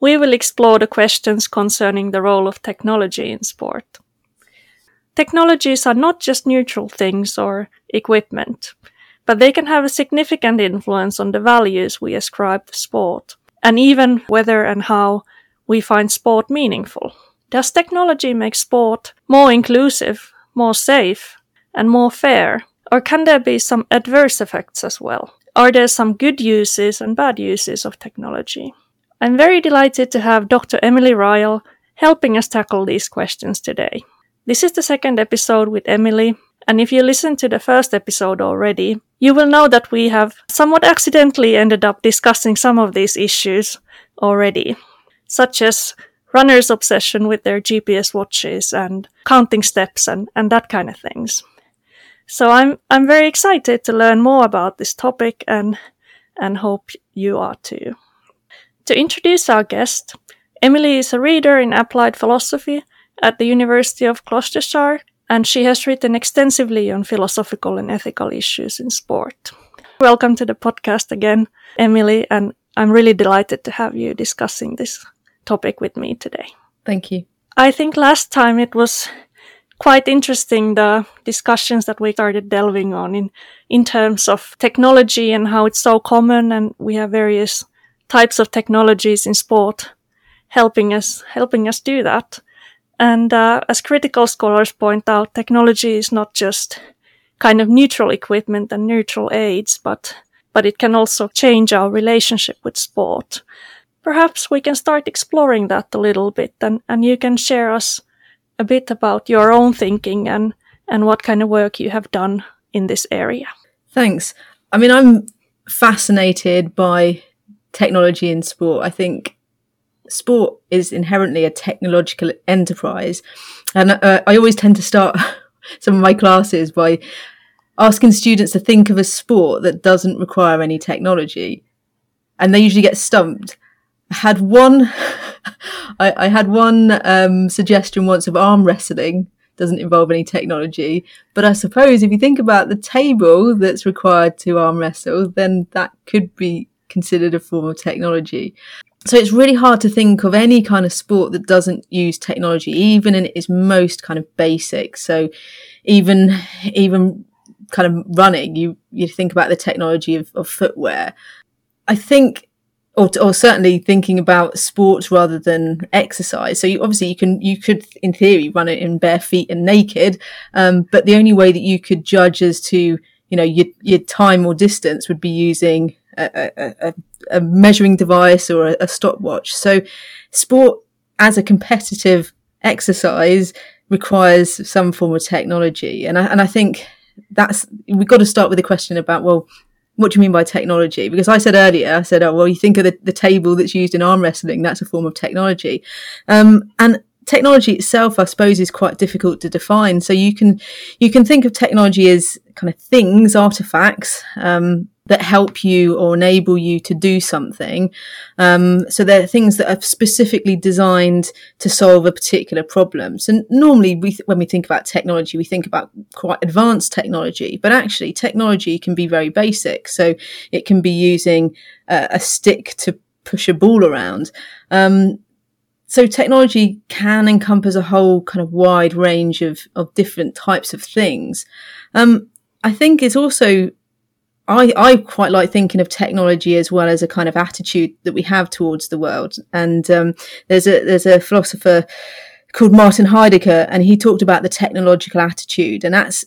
we will explore the questions concerning the role of technology in sport. Technologies are not just neutral things or equipment, but they can have a significant influence on the values we ascribe to sport, and even whether and how we find sport meaningful. Does technology make sport more inclusive, more safe, and more fair? Or can there be some adverse effects as well? Are there some good uses and bad uses of technology? I'm very delighted to have Dr. Emily Ryall helping us tackle these questions today. This is the second episode with Emily, and if you listened to the first episode already, you will know that we have somewhat accidentally ended up discussing some of these issues already, such as runners' obsession with their GPS watches and counting steps and, and that kind of things. So I'm I'm very excited to learn more about this topic and and hope you are too. To introduce our guest, Emily is a reader in applied philosophy at the University of Gloucestershire, and she has written extensively on philosophical and ethical issues in sport. Welcome to the podcast again, Emily, and I'm really delighted to have you discussing this topic with me today. Thank you. I think last time it was quite interesting the discussions that we started delving on in in terms of technology and how it's so common and we have various types of technologies in sport helping us helping us do that. And uh, as critical scholars point out, technology is not just kind of neutral equipment and neutral aids, but but it can also change our relationship with sport. Perhaps we can start exploring that a little bit, and, and you can share us a bit about your own thinking and and what kind of work you have done in this area. Thanks. I mean, I'm fascinated by technology in sport. I think sport is inherently a technological enterprise. And uh, I always tend to start some of my classes by asking students to think of a sport that doesn't require any technology. And they usually get stumped. I had one, I, I, had one um, suggestion once of arm wrestling. Doesn't involve any technology, but I suppose if you think about the table that's required to arm wrestle, then that could be considered a form of technology. So it's really hard to think of any kind of sport that doesn't use technology, even in its most kind of basic. So even, even kind of running, you, you think about the technology of, of footwear. I think or, or certainly thinking about sports rather than exercise. So you, obviously you can, you could in theory run it in bare feet and naked. Um, but the only way that you could judge as to, you know, your, your time or distance would be using a, a, a measuring device or a, a stopwatch. So sport as a competitive exercise requires some form of technology. And I, and I think that's, we've got to start with the question about, well, what do you mean by technology? Because I said earlier, I said, oh, well, you think of the, the table that's used in arm wrestling, that's a form of technology. Um, and technology itself, I suppose, is quite difficult to define. So you can, you can think of technology as kind of things, artifacts, um, that help you or enable you to do something. Um, so they're things that are specifically designed to solve a particular problem. So normally we th- when we think about technology, we think about quite advanced technology, but actually technology can be very basic. So it can be using a, a stick to push a ball around. Um, so technology can encompass a whole kind of wide range of, of different types of things. Um, I think it's also I, I quite like thinking of technology as well as a kind of attitude that we have towards the world. And um, there's a there's a philosopher called Martin Heidegger, and he talked about the technological attitude, and that's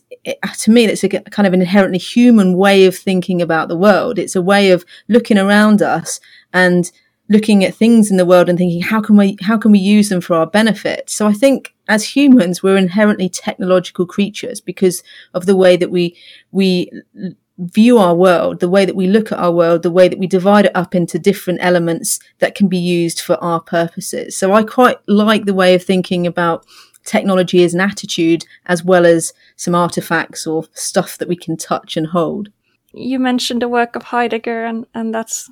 to me that's a kind of an inherently human way of thinking about the world. It's a way of looking around us and looking at things in the world and thinking how can we how can we use them for our benefit so i think as humans we're inherently technological creatures because of the way that we we view our world the way that we look at our world the way that we divide it up into different elements that can be used for our purposes so i quite like the way of thinking about technology as an attitude as well as some artifacts or stuff that we can touch and hold you mentioned the work of heidegger and and that's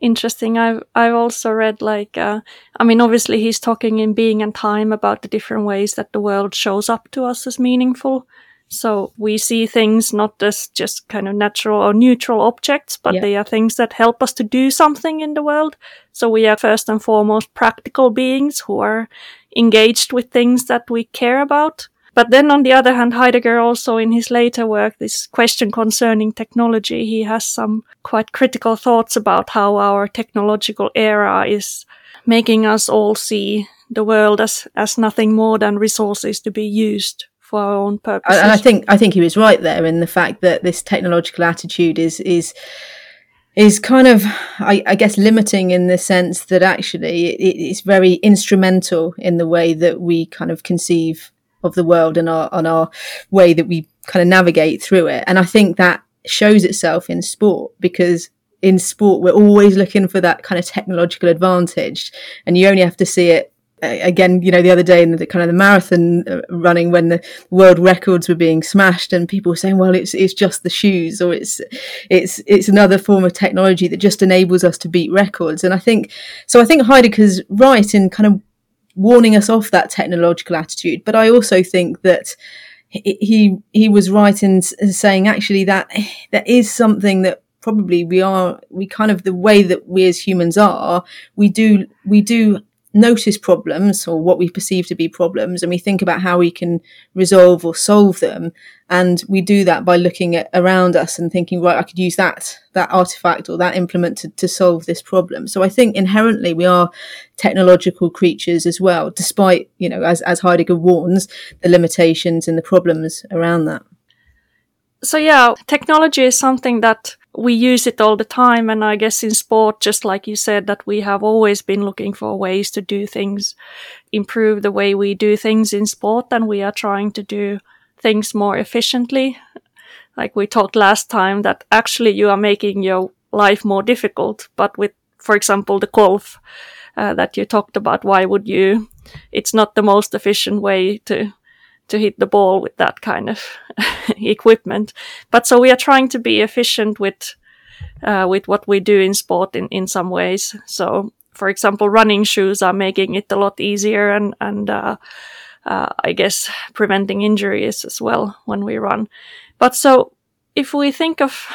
interesting. I've I've also read like uh, I mean, obviously he's talking in Being and Time about the different ways that the world shows up to us as meaningful. So we see things not as just kind of natural or neutral objects, but yeah. they are things that help us to do something in the world. So we are first and foremost practical beings who are engaged with things that we care about. But then on the other hand, Heidegger also in his later work, this question concerning technology, he has some quite critical thoughts about how our technological era is making us all see the world as, as nothing more than resources to be used for our own purposes. And I think I think he was right there in the fact that this technological attitude is is is kind of, I, I, guess, limiting in the sense that actually it, it's very instrumental in the way that we kind of conceive of the world and our on our way that we kind of navigate through it. And I think that shows itself in sport because in sport we're always looking for that kind of technological advantage, and you only have to see it again, you know, the other day in the kind of the marathon uh, running when the world records were being smashed and people were saying, well, it's, it's just the shoes or it's, it's, it's another form of technology that just enables us to beat records. And I think, so I think Heidegger's right in kind of warning us off that technological attitude. But I also think that he he was right in saying actually that there is something that probably we are we kind of the way that we as humans are we do we do notice problems or what we perceive to be problems and we think about how we can resolve or solve them. And we do that by looking at around us and thinking right i could use that that artifact or that implement to, to solve this problem. So i think inherently we are technological creatures as well despite you know as, as heidegger warns the limitations and the problems around that. So yeah technology is something that we use it all the time. And I guess in sport, just like you said, that we have always been looking for ways to do things, improve the way we do things in sport. And we are trying to do things more efficiently. Like we talked last time that actually you are making your life more difficult. But with, for example, the golf uh, that you talked about, why would you? It's not the most efficient way to to hit the ball with that kind of equipment. But so we are trying to be efficient with uh, with what we do in sport in, in some ways. So, for example, running shoes are making it a lot easier and and uh, uh, I guess preventing injuries as well when we run. But so if we think of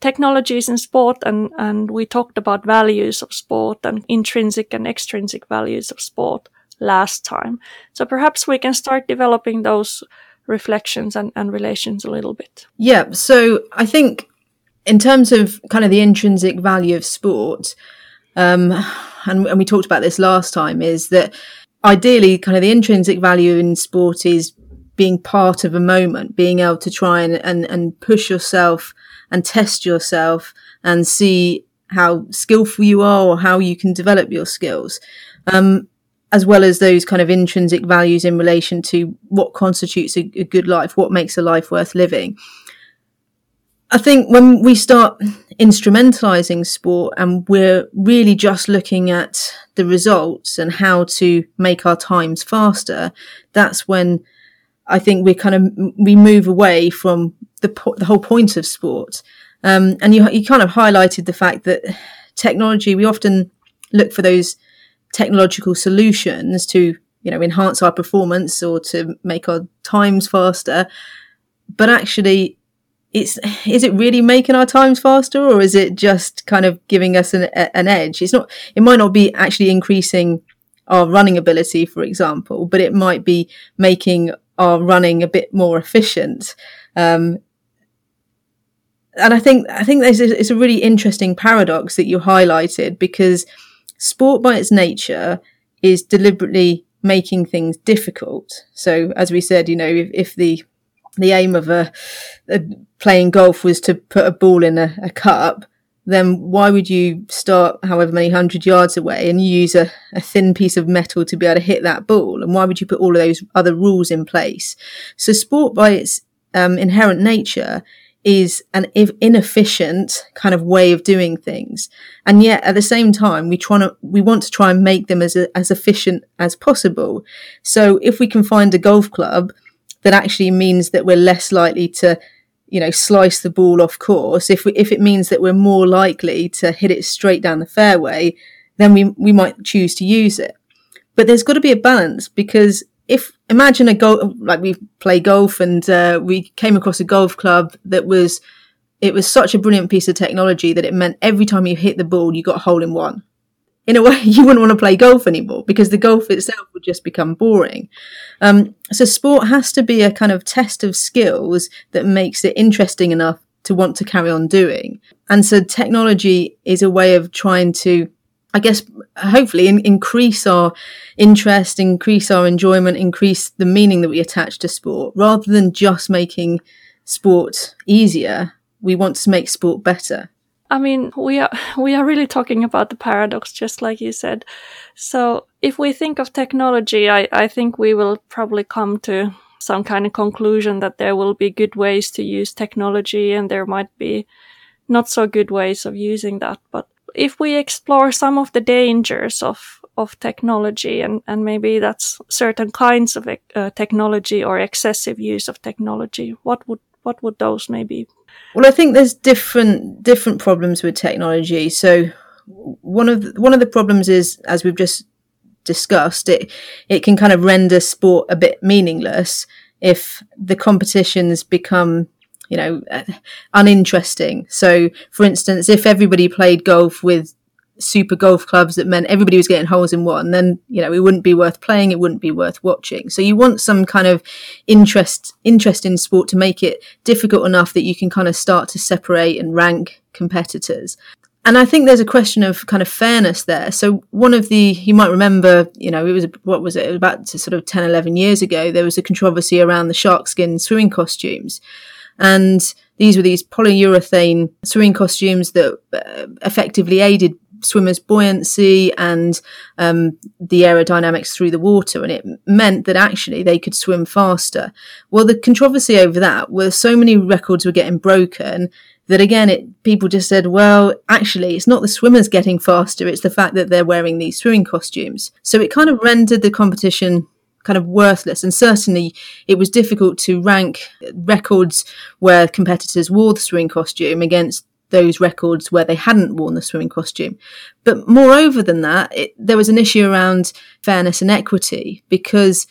technologies in sport and and we talked about values of sport and intrinsic and extrinsic values of sport last time. So perhaps we can start developing those reflections and, and relations a little bit. Yeah. So I think in terms of kind of the intrinsic value of sport, um, and, and we talked about this last time, is that ideally kind of the intrinsic value in sport is being part of a moment, being able to try and, and, and push yourself and test yourself and see how skillful you are or how you can develop your skills. Um, as well as those kind of intrinsic values in relation to what constitutes a, a good life, what makes a life worth living. I think when we start instrumentalizing sport and we're really just looking at the results and how to make our times faster, that's when I think we kind of we move away from the the whole point of sport. Um, and you you kind of highlighted the fact that technology we often look for those technological solutions to you know enhance our performance or to make our times faster but actually it's is it really making our times faster or is it just kind of giving us an, an edge? It's not it might not be actually increasing our running ability for example but it might be making our running a bit more efficient. Um, and I think I think there's a, it's a really interesting paradox that you highlighted because sport by its nature is deliberately making things difficult. So as we said, you know, if, if the the aim of a, a, playing golf was to put a ball in a, a, cup, then why would you start however many hundred yards away and use a, a thin piece of metal to be able to hit that ball? And why would you put all of those other rules in place? So sport by its um, inherent nature is an inefficient kind of way of doing things. And yet at the same time, we try to, we want to try and make them as, as efficient as possible. So if we can find a golf club that actually means that we're less likely to, you know, slice the ball off course, if we, if it means that we're more likely to hit it straight down the fairway, then we, we might choose to use it. But there's got to be a balance because if imagine a golf like we play golf and uh, we came across a golf club that was it was such a brilliant piece of technology that it meant every time you hit the ball you got a hole in one. In a way you wouldn't want to play golf anymore because the golf itself would just become boring. Um, so sport has to be a kind of test of skills that makes it interesting enough to want to carry on doing. And so technology is a way of trying to I guess hopefully in, increase our interest, increase our enjoyment, increase the meaning that we attach to sport, rather than just making sport easier. We want to make sport better. I mean, we are we are really talking about the paradox, just like you said. So, if we think of technology, I, I think we will probably come to some kind of conclusion that there will be good ways to use technology, and there might be not so good ways of using that. But if we explore some of the dangers of of technology and and maybe that's certain kinds of uh, technology or excessive use of technology what would what would those maybe well i think there's different different problems with technology. So one of the, one of the problems is as we've just discussed it it can kind of render sport a bit meaningless if the competitions become you know, uh, uninteresting. So, for instance, if everybody played golf with super golf clubs that meant everybody was getting holes in one, then you know it wouldn't be worth playing. It wouldn't be worth watching. So you want some kind of interest interest in sport to make it difficult enough that you can kind of start to separate and rank competitors. And I think there's a question of kind of fairness there. So one of the, you might remember, you know, it was, what was it, about sort of 10, 11 years ago, there was a controversy around the shark skin swimming costumes. And these were these polyurethane swimming costumes that uh, effectively aided swimmers' buoyancy and um, the aerodynamics through the water, and it meant that actually they could swim faster. Well, the controversy over that was so many records were getting broken that again, it, people just said, well, actually, it's not the swimmers getting faster; it's the fact that they're wearing these swimming costumes. So it kind of rendered the competition kind of worthless. And certainly it was difficult to rank records where competitors wore the swimming costume against those records where they hadn't worn the swimming costume. But moreover than that, it, there was an issue around fairness and equity because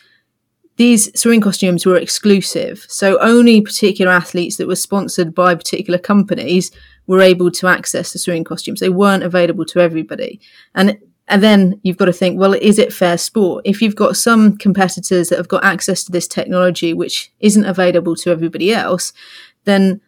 these swimming costumes were exclusive. So only particular athletes that were sponsored by particular companies were able to access the swimming costumes. They weren't available to everybody. And and then you've got to think, well, is it fair sport? If you've got some competitors that have got access to this technology, which isn't available to everybody else, then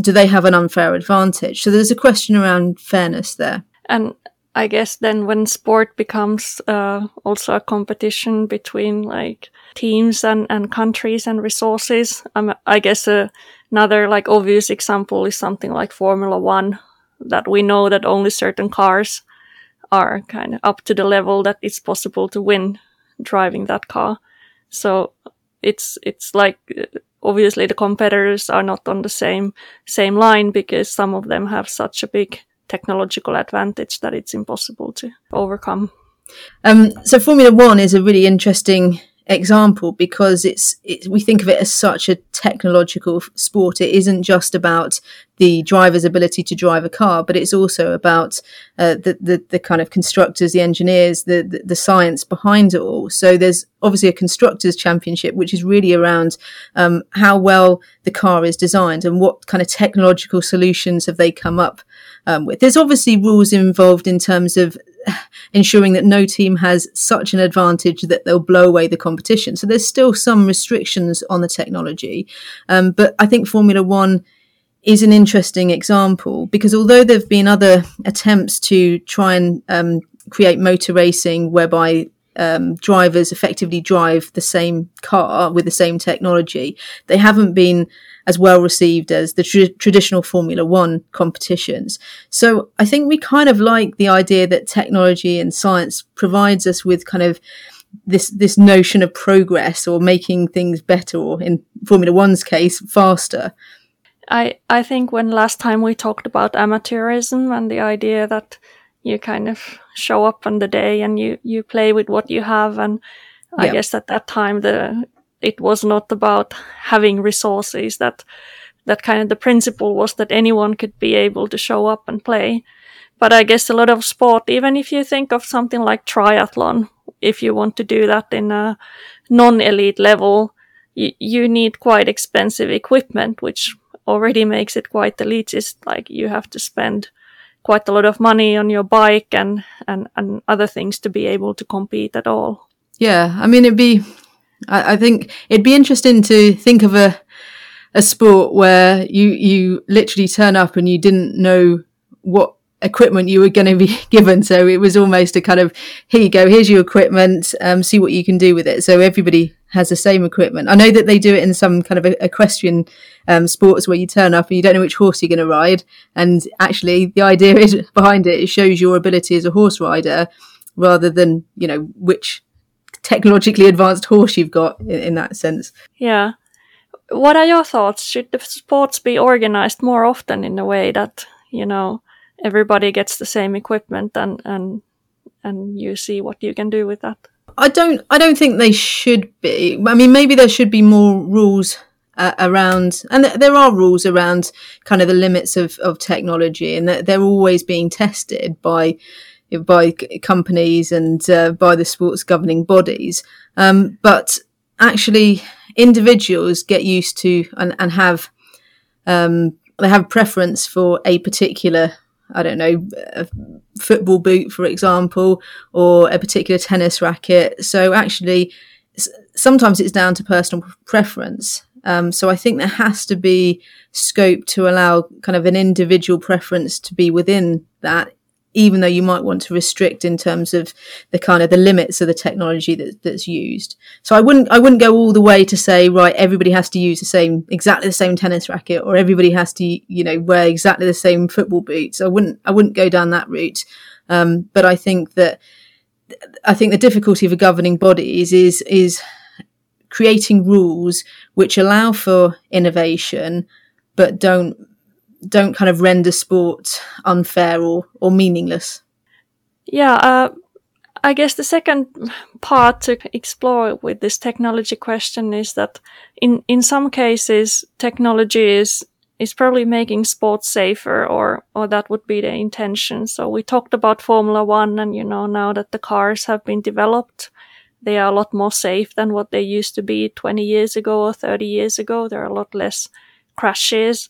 do they have an unfair advantage? So there's a question around fairness there. And I guess then when sport becomes uh, also a competition between like teams and, and countries and resources, um, I guess uh, another like obvious example is something like Formula One, that we know that only certain cars are kind of up to the level that it's possible to win driving that car. So it's it's like obviously the competitors are not on the same same line because some of them have such a big technological advantage that it's impossible to overcome. Um, so Formula One is a really interesting example because it's it, we think of it as such a technological sport. It isn't just about the driver's ability to drive a car, but it's also about uh, the, the, the kind of constructors, the engineers, the, the, the science behind it all. So there's obviously a constructors championship, which is really around um, how well the car is designed and what kind of technological solutions have they come up um, with. There's obviously rules involved in terms of ensuring that no team has such an advantage that they'll blow away the competition. So there's still some restrictions on the technology. Um, but I think Formula One is an interesting example because although there have been other attempts to try and um, create motor racing whereby um, drivers effectively drive the same car with the same technology, they haven't been as well received as the tr- traditional Formula One competitions. So I think we kind of like the idea that technology and science provides us with kind of this this notion of progress or making things better, or in Formula One's case, faster. I I think when last time we talked about amateurism and the idea that you kind of show up on the day and you you play with what you have and I guess at that time the it was not about having resources that that kind of the principle was that anyone could be able to show up and play but I guess a lot of sport even if you think of something like triathlon if you want to do that in a non-elite level you, you need quite expensive equipment which already makes it quite elitist like you have to spend quite a lot of money on your bike and, and, and other things to be able to compete at all. Yeah, I mean, it'd be, I, I think it'd be interesting to think of a, a sport where you, you literally turn up and you didn't know what equipment you were going to be given. So it was almost a kind of, here you go, here's your equipment, um, see what you can do with it. So everybody has the same equipment. I know that they do it in some kind of equestrian um, sports where you turn up and you don't know which horse you're going to ride. And actually, the idea is behind it, it shows your ability as a horse rider rather than, you know, which technologically advanced horse you've got in, in that sense. Yeah. What are your thoughts? Should the sports be organized more often in a way that, you know, everybody gets the same equipment and, and, and you see what you can do with that? I don't. I don't think they should be. I mean, maybe there should be more rules uh, around, and th- there are rules around kind of the limits of, of technology, and they're, they're always being tested by by companies and uh, by the sports governing bodies. Um, but actually, individuals get used to and, and have um, they have preference for a particular I don't know, a football boot, for example, or a particular tennis racket. So actually, sometimes it's down to personal preference. Um, so I think there has to be scope to allow kind of an individual preference to be within that, even though you might want to restrict in terms of the kind of the limits of the technology that, that's used. So I wouldn't I wouldn't go all the way to say right everybody has to use the same exactly the same tennis racket or everybody has to you know wear exactly the same football boots. I wouldn't I wouldn't go down that route. Um, but I think that I think the difficulty a governing bodies is is creating rules which allow for innovation but don't don't kind of render sport unfair or, or meaningless. Yeah, uh, I guess the second part to explore with this technology question is that in, in some cases, technology is is probably making sports safer or or that would be the intention. So we talked about Formula One and you know now that the cars have been developed, they are a lot more safe than what they used to be 20 years ago or 30 years ago. There are a lot less crashes.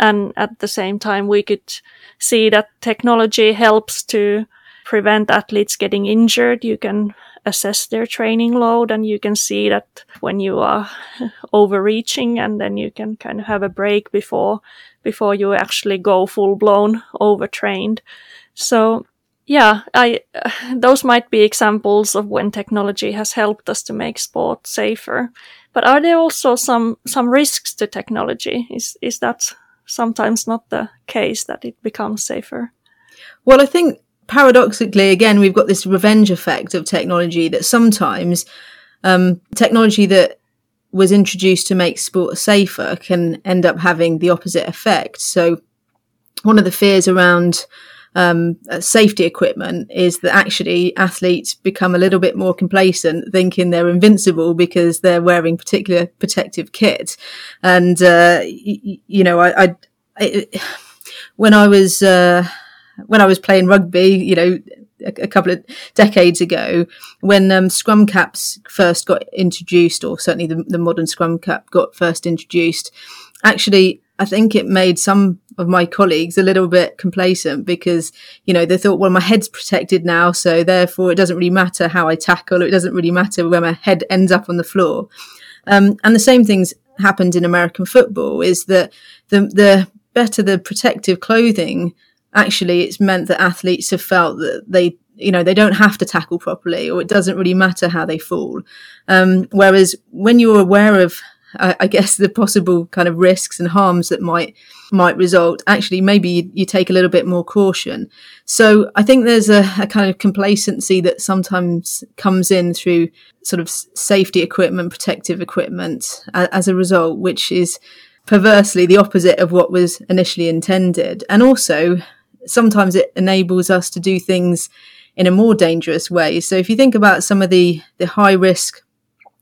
And at the same time, we could see that technology helps to prevent athletes getting injured. You can assess their training load and you can see that when you are overreaching and then you can kind of have a break before, before you actually go full blown overtrained. So yeah, I, uh, those might be examples of when technology has helped us to make sport safer. But are there also some, some risks to technology? Is, is that sometimes not the case that it becomes safer. Well, I think paradoxically, again, we've got this revenge effect of technology that sometimes um, technology that was introduced to make sport safer can end up having the opposite effect. So, one of the fears around um, uh, safety equipment is that actually athletes become a little bit more complacent, thinking they're invincible because they're wearing particular protective kit. And uh, y- you know, I, I, I, when I was uh, when I was playing rugby, you know, a, a couple of decades ago, when um, scrum caps first got introduced, or certainly the, the modern scrum cap got first introduced, actually I think it made some of my colleagues a little bit complacent because, you know, they thought, well, my head's protected now. So therefore it doesn't really matter how I tackle. It doesn't really matter where my head ends up on the floor. Um, and the same things happened in American football is that the, the better the protective clothing, actually, it's meant that athletes have felt that they, you know, they don't have to tackle properly, or it doesn't really matter how they fall. Um, whereas when you're aware of I, I guess the possible kind of risks and harms that might might result. Actually maybe you, you, take a little bit more caution. So i think there's a, a, kind of complacency that sometimes comes in through sort of safety equipment protective equipment as a result which is perversely the opposite of what was initially intended. And also sometimes it enables us to do things in a more dangerous way. So if you think about some of the the high risk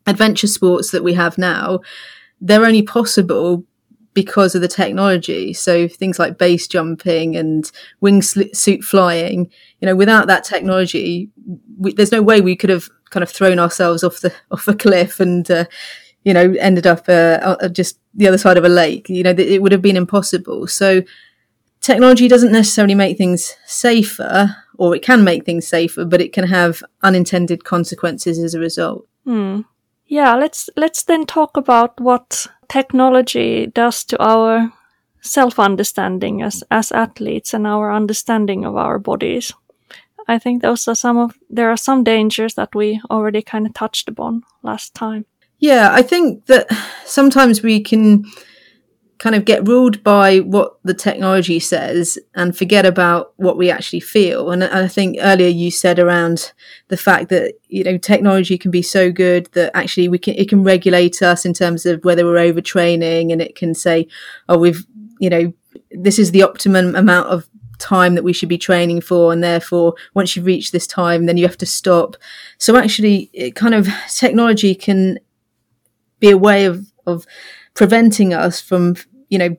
adventure sports that we have now, they're only possible because of the technology. So things like base jumping and wingsuit flying, you know, without that technology, we, there's no way we could have kind of thrown ourselves off the off a cliff and uh, you know ended up uh, uh, just the other side of a lake. You know, it would have been impossible. So technology doesn't necessarily make things safer, or it can make things safer, but it can have unintended consequences as a result. Hmm. Yeah, let's let's then talk about what technology does to our self-understanding as as athletes and our understanding of our bodies. I think those are some of there are some dangers that we already kind of touched upon last time. Yeah, I think that sometimes we can kind of get ruled by what the technology says and forget about what we actually feel. And I think earlier you said around the fact that, you know, technology can be so good that actually we can, it can regulate us in terms of whether we're overtraining and it can say, oh, we've, you know, this is the optimum amount of time that we should be training for and therefore once you've reached this time then you have to stop so actually it kind of technology can be a way of of preventing us from, you know,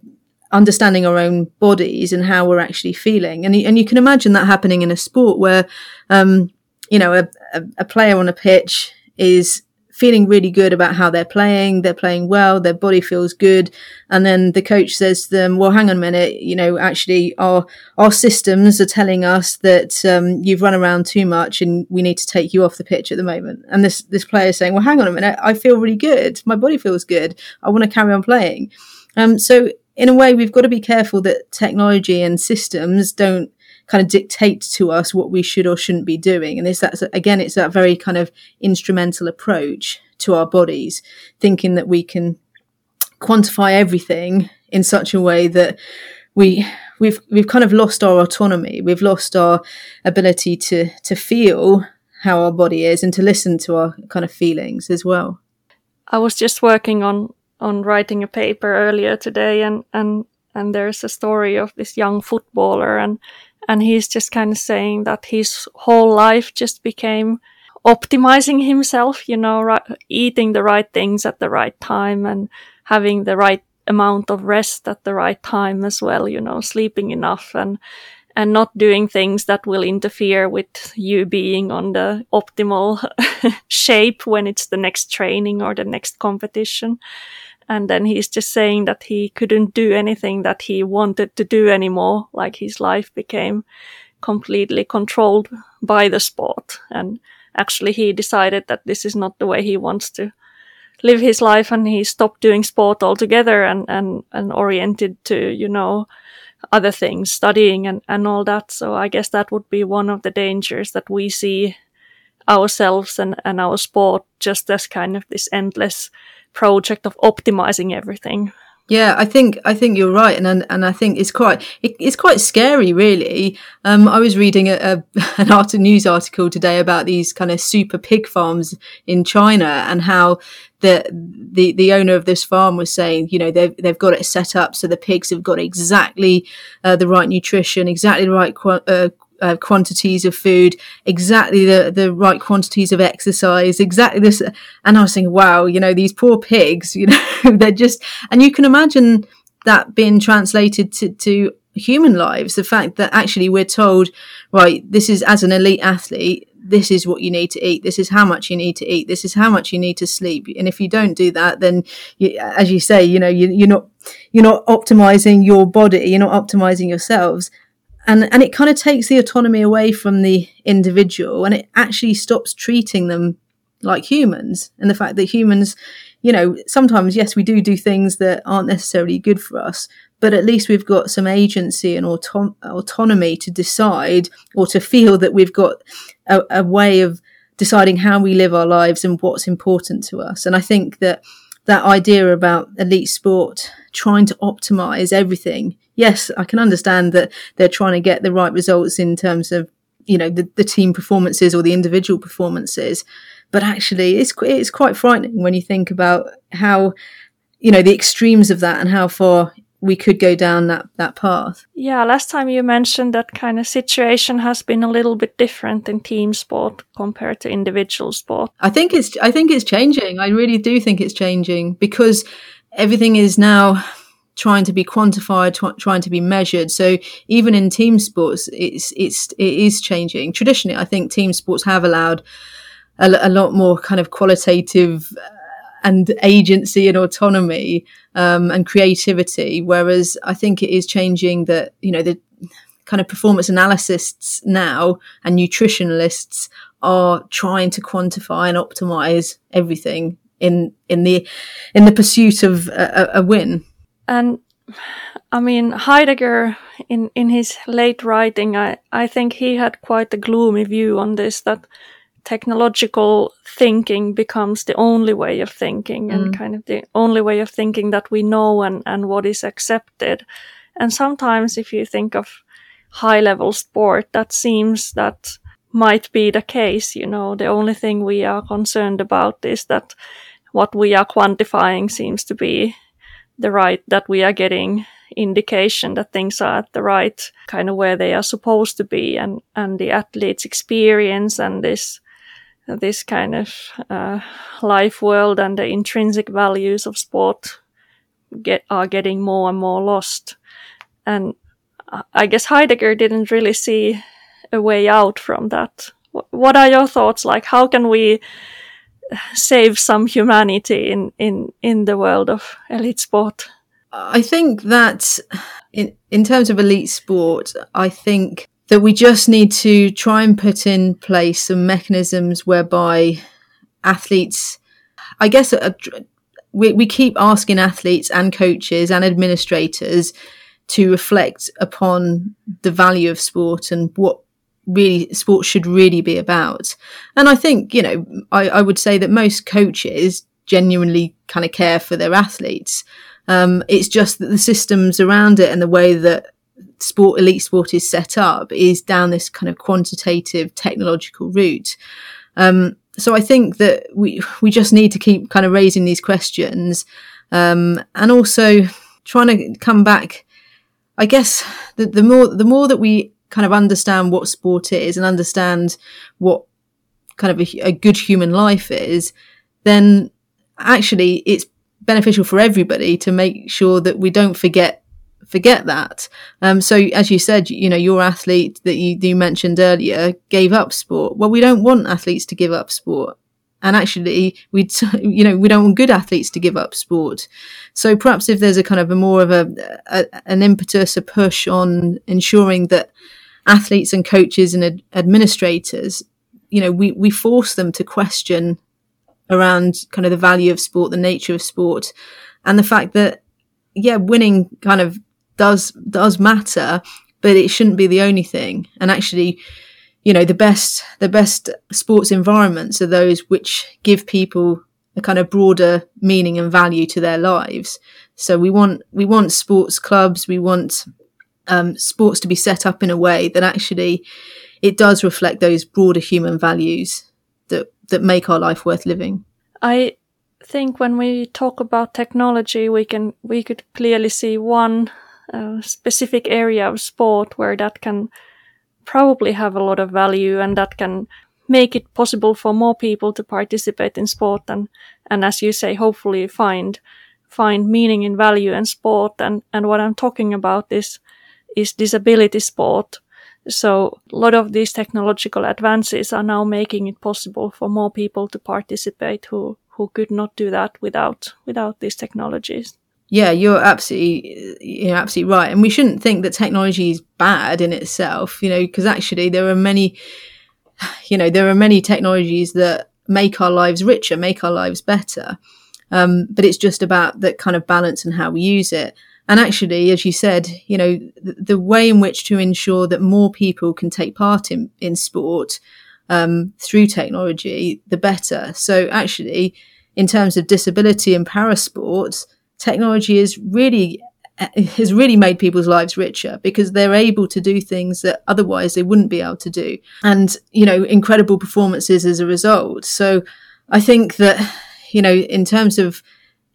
understanding our own bodies and how we're actually feeling. And, and you can imagine that happening in a sport where, um, you know, a, a, a player on a pitch is feeling really good about how they're playing. They're playing well. Their body feels good. And then the coach says to them, well, hang on a minute. You know, actually our, our systems are telling us that, um, you've run around too much and we need to take you off the pitch at the moment. And this, this player is saying, well, hang on a minute. I feel really good. My body feels good. I want to carry on playing. Um, so in a way, we've got to be careful that technology and systems don't kind of dictate to us what we should or shouldn't be doing. And it's that, again, it's that very kind of instrumental approach to our bodies, thinking that we can quantify everything in such a way that we we've we've kind of lost our autonomy. We've lost our ability to to feel how our body is and to listen to our kind of feelings as well. I was just working on on writing a paper earlier today and and and there's a story of this young footballer and and he's just kind of saying that his whole life just became optimizing himself, you know, right, eating the right things at the right time and having the right amount of rest at the right time as well, you know, sleeping enough and and not doing things that will interfere with you being on the optimal shape when it's the next training or the next competition. And then he's just saying that he couldn't do anything that he wanted to do anymore. Like his life became completely controlled by the sport. And actually he decided that this is not the way he wants to live his life and he stopped doing sport altogether and, and, and oriented to, you know, other things, studying and, and all that. So I guess that would be one of the dangers that we see ourselves and, and our sport just as kind of this endless project of optimizing everything. Yeah, I think I think you're right, and and, I think it's quite it, it's quite scary, really. Um, I was reading a, a, an art news article today about these kind of super pig farms in China and how the the the owner of this farm was saying, you know, they've they've got it set up so the pigs have got exactly uh, the right nutrition, exactly the right qu- uh, uh, quantities of food, exactly the, the right quantities of exercise, exactly this. And I was thinking, wow, you know, these poor pigs, you know, they're just, and you can imagine that being translated to, to human lives. The fact that actually we're told, right, this is as an elite athlete, this is what you need to eat. This is how much you need to eat. This is how much you need to sleep. And if you don't do that, then you, as you say, you know, you, you're not, you're not optimizing your body. You're not optimizing yourselves and and it kind of takes the autonomy away from the individual and it actually stops treating them like humans and the fact that humans you know sometimes yes we do do things that aren't necessarily good for us but at least we've got some agency and auto- autonomy to decide or to feel that we've got a, a way of deciding how we live our lives and what's important to us. And I think that that idea about elite sport trying to optimize everything. Yes, I can understand that they're trying to get the right results in terms of, you know, the, the team performances or the individual performances. But actually, it's, it's quite frightening when you think about how, you know, the extremes of that and how far we could go down that that path. Yeah, last time you mentioned that kind of situation has been a little bit different in team sport compared to individual sport. I think it's I think it's changing. I really do think it's changing because everything is now trying to be quantified, t- trying to be measured. So even in team sports, it's it's it is changing. Traditionally, I think team sports have allowed a, a lot more kind of qualitative and agency and autonomy um, and creativity. Whereas I think it is changing that, you know, the kind of performance analysts now and nutritionalists are trying to quantify and optimize everything in in the in the pursuit of a, a win. And I mean Heidegger in in his late writing, I I think he had quite a gloomy view on this that technological thinking becomes the only way of thinking and mm. kind of the only way of thinking that we know and, and what is accepted. And sometimes if you think of high level sport, that seems that might be the case. You know, the only thing we are concerned about is that what we are quantifying seems to be the right, that we are getting indication that things are at the right kind of where they are supposed to be and, and the athlete's experience and this this kind of uh, life world and the intrinsic values of sport get are getting more and more lost. And I guess Heidegger didn't really see a way out from that. What are your thoughts? Like, how can we save some humanity in in in the world of elite sport? I think that in in terms of elite sport, I think that we just need to try and put in place some mechanisms whereby athletes, I guess, uh, we, we keep asking athletes and coaches and administrators to reflect upon the value of sport and what really sports should really be about. And I think, you know, I, I would say that most coaches genuinely kind of care for their athletes. Um, it's just that the systems around it and the way that sport elite sport is set up is down this kind of quantitative technological route. Um, so I think that we we just need to keep kind of raising these questions, um, and also trying to come back. I guess the, the more the more that we kind of understand what sport is and understand what kind of a, a good human life is, then actually it's beneficial for everybody to make sure that we don't forget forget that. Um, so as you said, you know, your athlete that you, you mentioned earlier gave up sport. Well, we don't want athletes to give up sport. And actually, we, you know, we don't want good athletes to give up sport. So perhaps if there's a kind of a more of a, a an impetus, a push on ensuring that athletes and coaches and ad- administrators, you know, we, we force them to question around kind of the value of sport, the nature of sport, and the fact that, yeah, winning kind of does does matter, but it shouldn't be the only thing. And actually, you know, the best the best sports environments are those which give people a kind of broader meaning and value to their lives. So we want we want sports clubs, we want um, sports to be set up in a way that actually it does reflect those broader human values that that make our life worth living. I think when we talk about technology, we can we could clearly see one a specific area of sport where that can probably have a lot of value and that can make it possible for more people to participate in sport and and as you say hopefully find find meaning in value in sport and and what i'm talking about is is disability sport so a lot of these technological advances are now making it possible for more people to participate who who could not do that without without these technologies yeah, you're absolutely you're absolutely right, and we shouldn't think that technology is bad in itself. You know, because actually there are many, you know, there are many technologies that make our lives richer, make our lives better. Um, but it's just about that kind of balance and how we use it. And actually, as you said, you know, the, the way in which to ensure that more people can take part in, in sport um, through technology, the better. So actually, in terms of disability and parasports, technology is really has really made people's lives richer because they're able to do things that otherwise they wouldn't be able to do and you know incredible performances as a result so i think that you know in terms of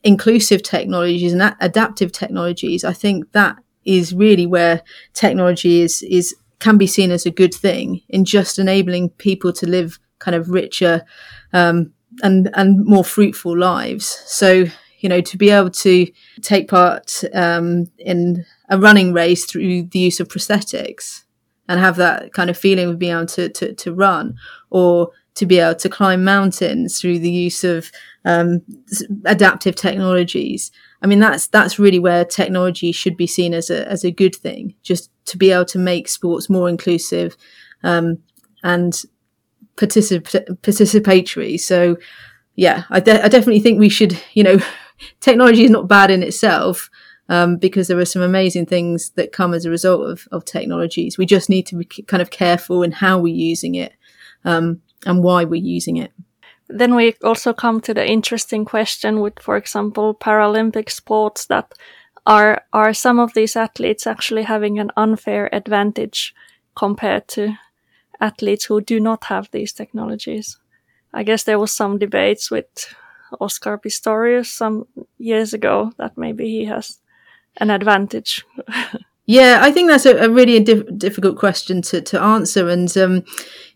inclusive technologies and adaptive technologies, I think that is really where technology is is can be seen as a good thing in just enabling people to live kind of richer um, and and more fruitful lives. So you know to be able to take part um, in a running race through the use of prosthetics and have that kind of feeling of being able to, to, to run or to be able to climb mountains through the use of um, adaptive technologies. I mean, that's that's really where technology should be seen as a as a good thing, just to be able to make sports more inclusive um, and particip- participatory. So, yeah, I, de- I definitely think we should. You know, technology is not bad in itself. Um, because there are some amazing things that come as a result of, of technologies. We just need to be kind of careful in how we're using it um, and why we're using it. Then we also come to the interesting question with, for example, Paralympic sports that are are some of these athletes actually having an unfair advantage compared to athletes who do not have these technologies? I guess there was some debates with Oscar Pistorius some years ago that maybe he has an advantage. yeah, I think that's a, a really diff- difficult question to, to answer. And, um,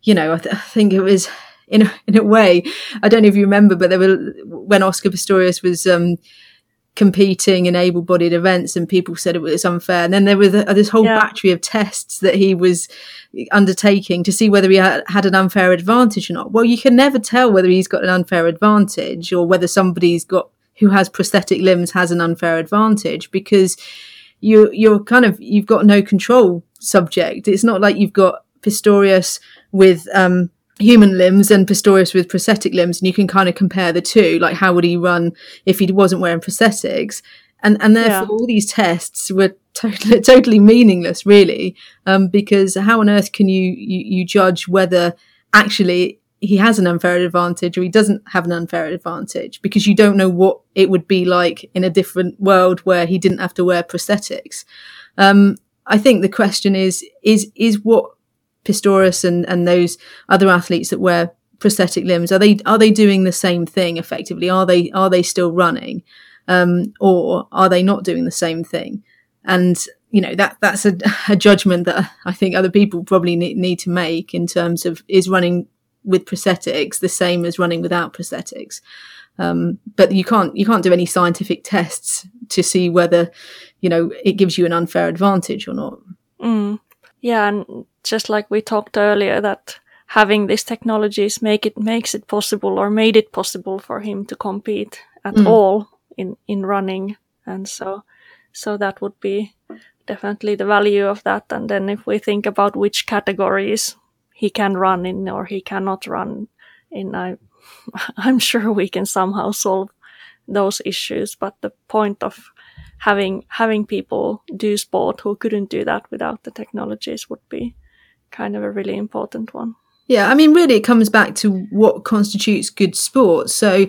you know, I, th- I think it was in a, in a way. I don't know if you remember, but there were when Oscar Pistorius was um, competing in able-bodied events, and people said it was unfair. And then there was a, this whole yeah. battery of tests that he was undertaking to see whether he had an unfair advantage or not. Well, you can never tell whether he's got an unfair advantage or whether somebody's got who has prosthetic limbs has an unfair advantage because you you're kind of you've got no control subject. It's not like you've got Pistorius with um, human limbs and Pistorius with prosthetic limbs, and you can kind of compare the two. Like, how would he run if he wasn't wearing prosthetics? And and therefore, yeah. all these tests were totally totally meaningless, really, um, because how on earth can you, you you judge whether actually he has an unfair advantage or he doesn't have an unfair advantage because you don't know what it would be like in a different world where he didn't have to wear prosthetics. Um, I think the question is is is what Pistorius and, and those other athletes that wear prosthetic limbs are they are they doing the same thing effectively? Are they are they still running? Um, or are they not doing the same thing? And you know that that's a, a judgment that I think other people probably need, need to make in terms of is running with prosthetics the same as running without prosthetics um, but you can't you can't do any scientific tests to see whether you know it gives you an unfair advantage or not mm. yeah and just like we talked earlier that having these technologies make it makes it possible or made it possible for him to compete at mm. all in in running and so so that would be definitely the value of that and then if we think about which categories he can run in or he cannot run in i i'm sure we can somehow solve those issues but the point of having having people do sport who couldn't do that without the technologies would be kind of a really important one. Yeah, I mean, really, it comes back to what constitutes good sport. So,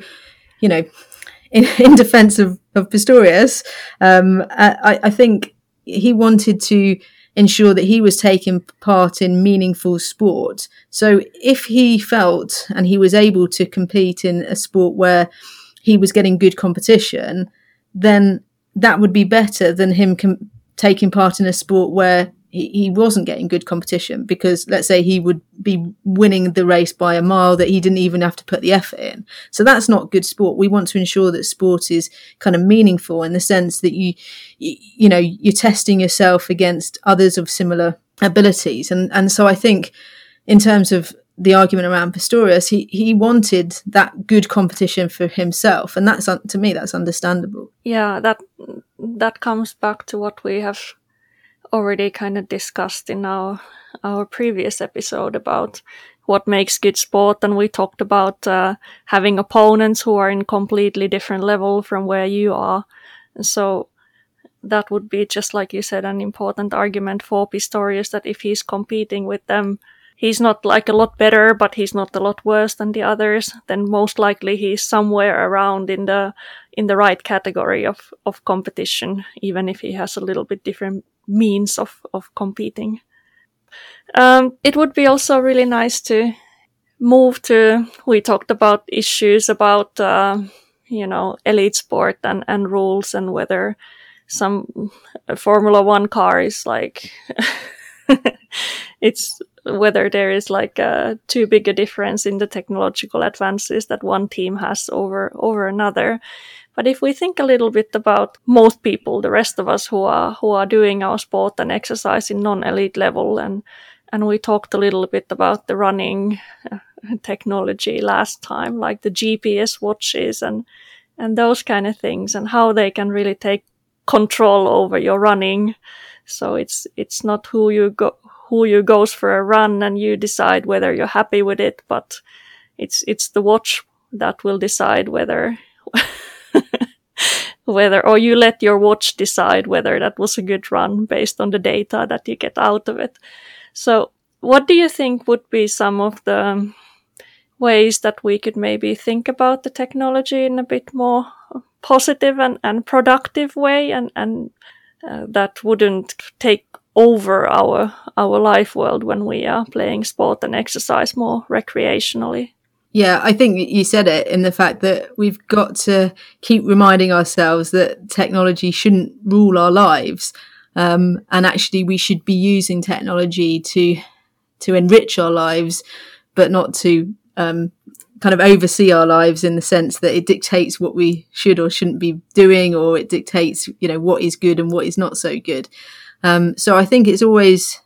you know, in, in defense of, of Pistorius, um, I, I think he wanted to ensure that he was taking part in meaningful sport. So if he felt and he was able to compete in a sport where he was getting good competition, then that would be better than him com- taking part in a sport where he, wasn't getting good competition because let's say he would be winning the race by a mile that he didn't even have to put the effort in. So that's not good sport. We want to ensure that sport is kind of meaningful in the sense that you, you, you know, you're testing yourself against others of similar abilities. And, and so I think in terms of the argument around Pistorius, he, he wanted that good competition for himself. And that's, to me, that's understandable. Yeah, that, that comes back to what we have already kind of discussed in our our previous episode about what makes good sport and we talked about uh, having opponents who are in completely different level from where you are. So that would be just like you said an important argument for Pistorius that if he's competing with them he's not like a lot better but he's not a lot worse than the others then most likely he's somewhere around in the in the right category of of competition even if he has a little bit different means of of competing. Um, it would be also really nice to move to we talked about issues about uh, you know elite sport and and rules and whether some Formula One car is like it's whether there is like a too big a difference in the technological advances that one team has over over another. But if we think a little bit about most people, the rest of us who are who are doing our sport and exercise in non-elite level, and and we talked a little bit about the running uh, technology last time, like the GPS watches and and those kind of things, and how they can really take control over your running. So it's it's not who you go who you goes for a run and you decide whether you're happy with it, but it's it's the watch that will decide whether whether or you let your watch decide whether that was a good run based on the data that you get out of it. So what do you think would be some of the ways that we could maybe think about the technology in a bit more positive and, and productive way and, and uh, that wouldn't take over our our life world when we are playing sport and exercise more recreationally. Yeah, I think you said it in the fact that we've got to keep reminding ourselves that technology shouldn't rule our lives, um, and actually we should be using technology to to enrich our lives, but not to um, kind of oversee our lives in the sense that it dictates what we should or shouldn't be doing, or it dictates you know what is good and what is not so good. Um, so I think it's always,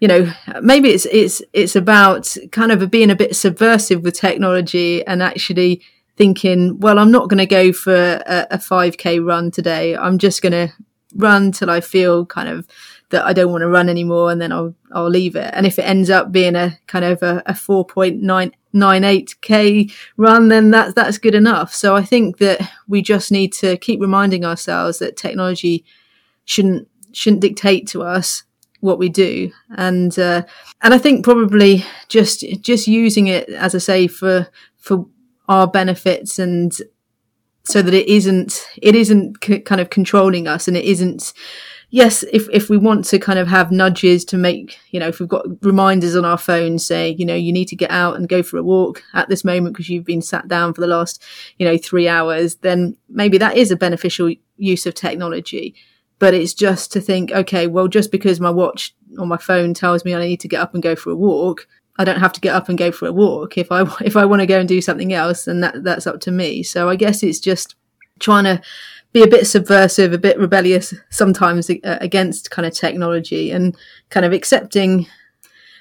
you know, maybe it's it's it's about kind of being a bit subversive with technology and actually thinking, well, I'm not going to go for a, a 5k run today. I'm just going to run till I feel kind of that I don't want to run anymore, and then I'll I'll leave it. And if it ends up being a kind of a, a 4.998k run, then that's that's good enough. So I think that we just need to keep reminding ourselves that technology shouldn't shouldn't dictate to us what we do. And uh, and I think probably just just using it as I say for for our benefits and so that it isn't it isn't c- kind of controlling us and it isn't yes if if we want to kind of have nudges to make you know if we've got reminders on our phone saying you know you need to get out and go for a walk at this moment because you've been sat down for the last you know 3 hours then maybe that is a beneficial use of technology but it's just to think, okay, well, just because my watch or my phone tells me I need to get up and go for a walk, I don't have to get up and go for a walk. If I if I want to go and do something else, then that that's up to me. So I guess it's just trying to be a bit subversive, a bit rebellious sometimes uh, against kind of technology and kind of accepting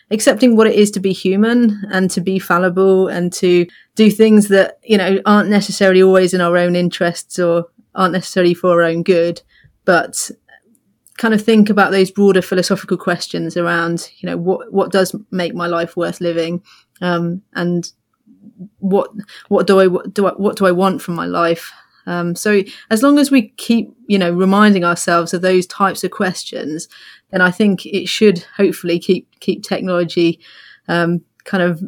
accepting what it is to be human and to be fallible and to do things that you know aren't necessarily always in our own interests or aren't necessarily for our own good but kind of think about those broader philosophical questions around, you know, what what does make my life worth living, um, and what what do I what do I, what do I want from my life? Um, so as long as we keep, you know, reminding ourselves of those types of questions, then I think it should hopefully keep keep technology um, kind of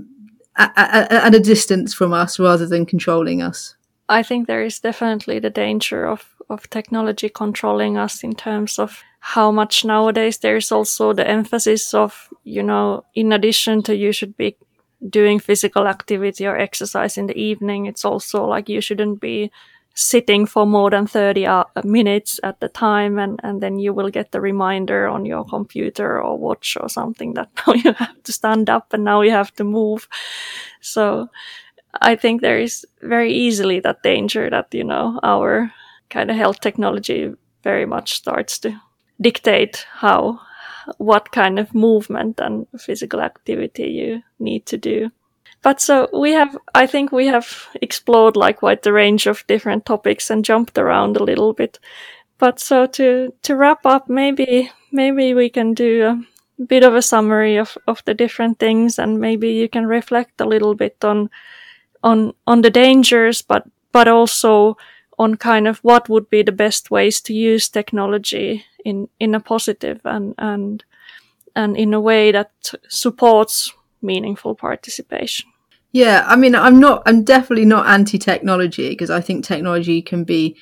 at, at, at a distance from us rather than controlling us. I think there is definitely the danger of of technology controlling us in terms of how much nowadays there's also the emphasis of, you know, in addition to you should be doing physical activity or exercise in the evening, it's also like you shouldn't be sitting for more than 30 uh, minutes at the time and, and then you will get the reminder on your computer or watch or something that now you have to stand up and now you have to move. So I think there is very easily that danger that, you know, our kind of health technology very much starts to dictate how what kind of movement and physical activity you need to do. But so we have, I think we have explored like quite the range of different topics and jumped around a little bit. But so to, to wrap up, maybe, maybe we can do a bit of a summary of, of the different things and maybe you can reflect a little bit on, on, on the dangers, but, but also on kind of what would be the best ways to use technology in in a positive and and and in a way that supports meaningful participation. Yeah, I mean, I'm not, I'm definitely not anti technology because I think technology can be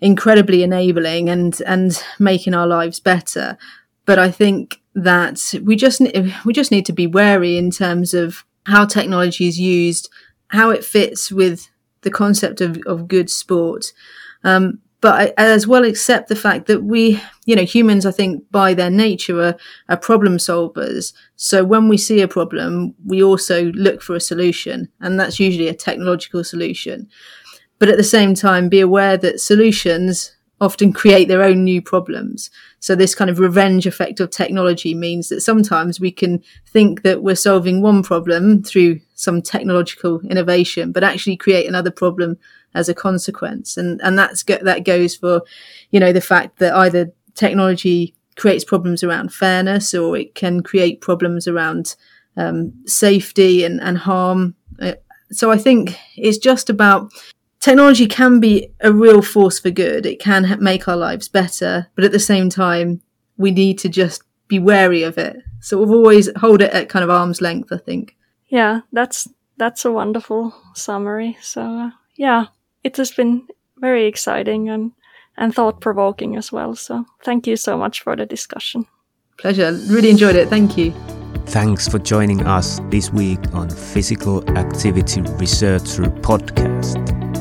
incredibly enabling and, and making our lives better. But I think that we just, we just need to be wary in terms of how technology is used, how it fits with the concept of, of good sport. Um, but I, as well accept the fact that we, you know, humans, I think by their nature are, are problem solvers. So when we see a problem, we also look for a solution and that's usually a technological solution. But at the same time, be aware that solutions often create their own new problems. So this kind of revenge effect of technology means that sometimes we can think that we're solving one problem through some technological innovation, but actually create another problem as a consequence. And, and that's, go- that goes for, you know, the fact that either technology creates problems around fairness or it can create problems around um, safety and, and harm. Uh, so I think it's just about technology can be a real force for good. It can ha- make our lives better, but at the same time, we need to just be wary of it. So we've always hold it at kind of arm's length, I think. Yeah, that's that's a wonderful summary. So uh, yeah, it has been very exciting and, and thought provoking as well. So thank you so much for the discussion. Pleasure. Really enjoyed it. Thank you. Thanks for joining us this week on Physical Activity Researcher Podcast.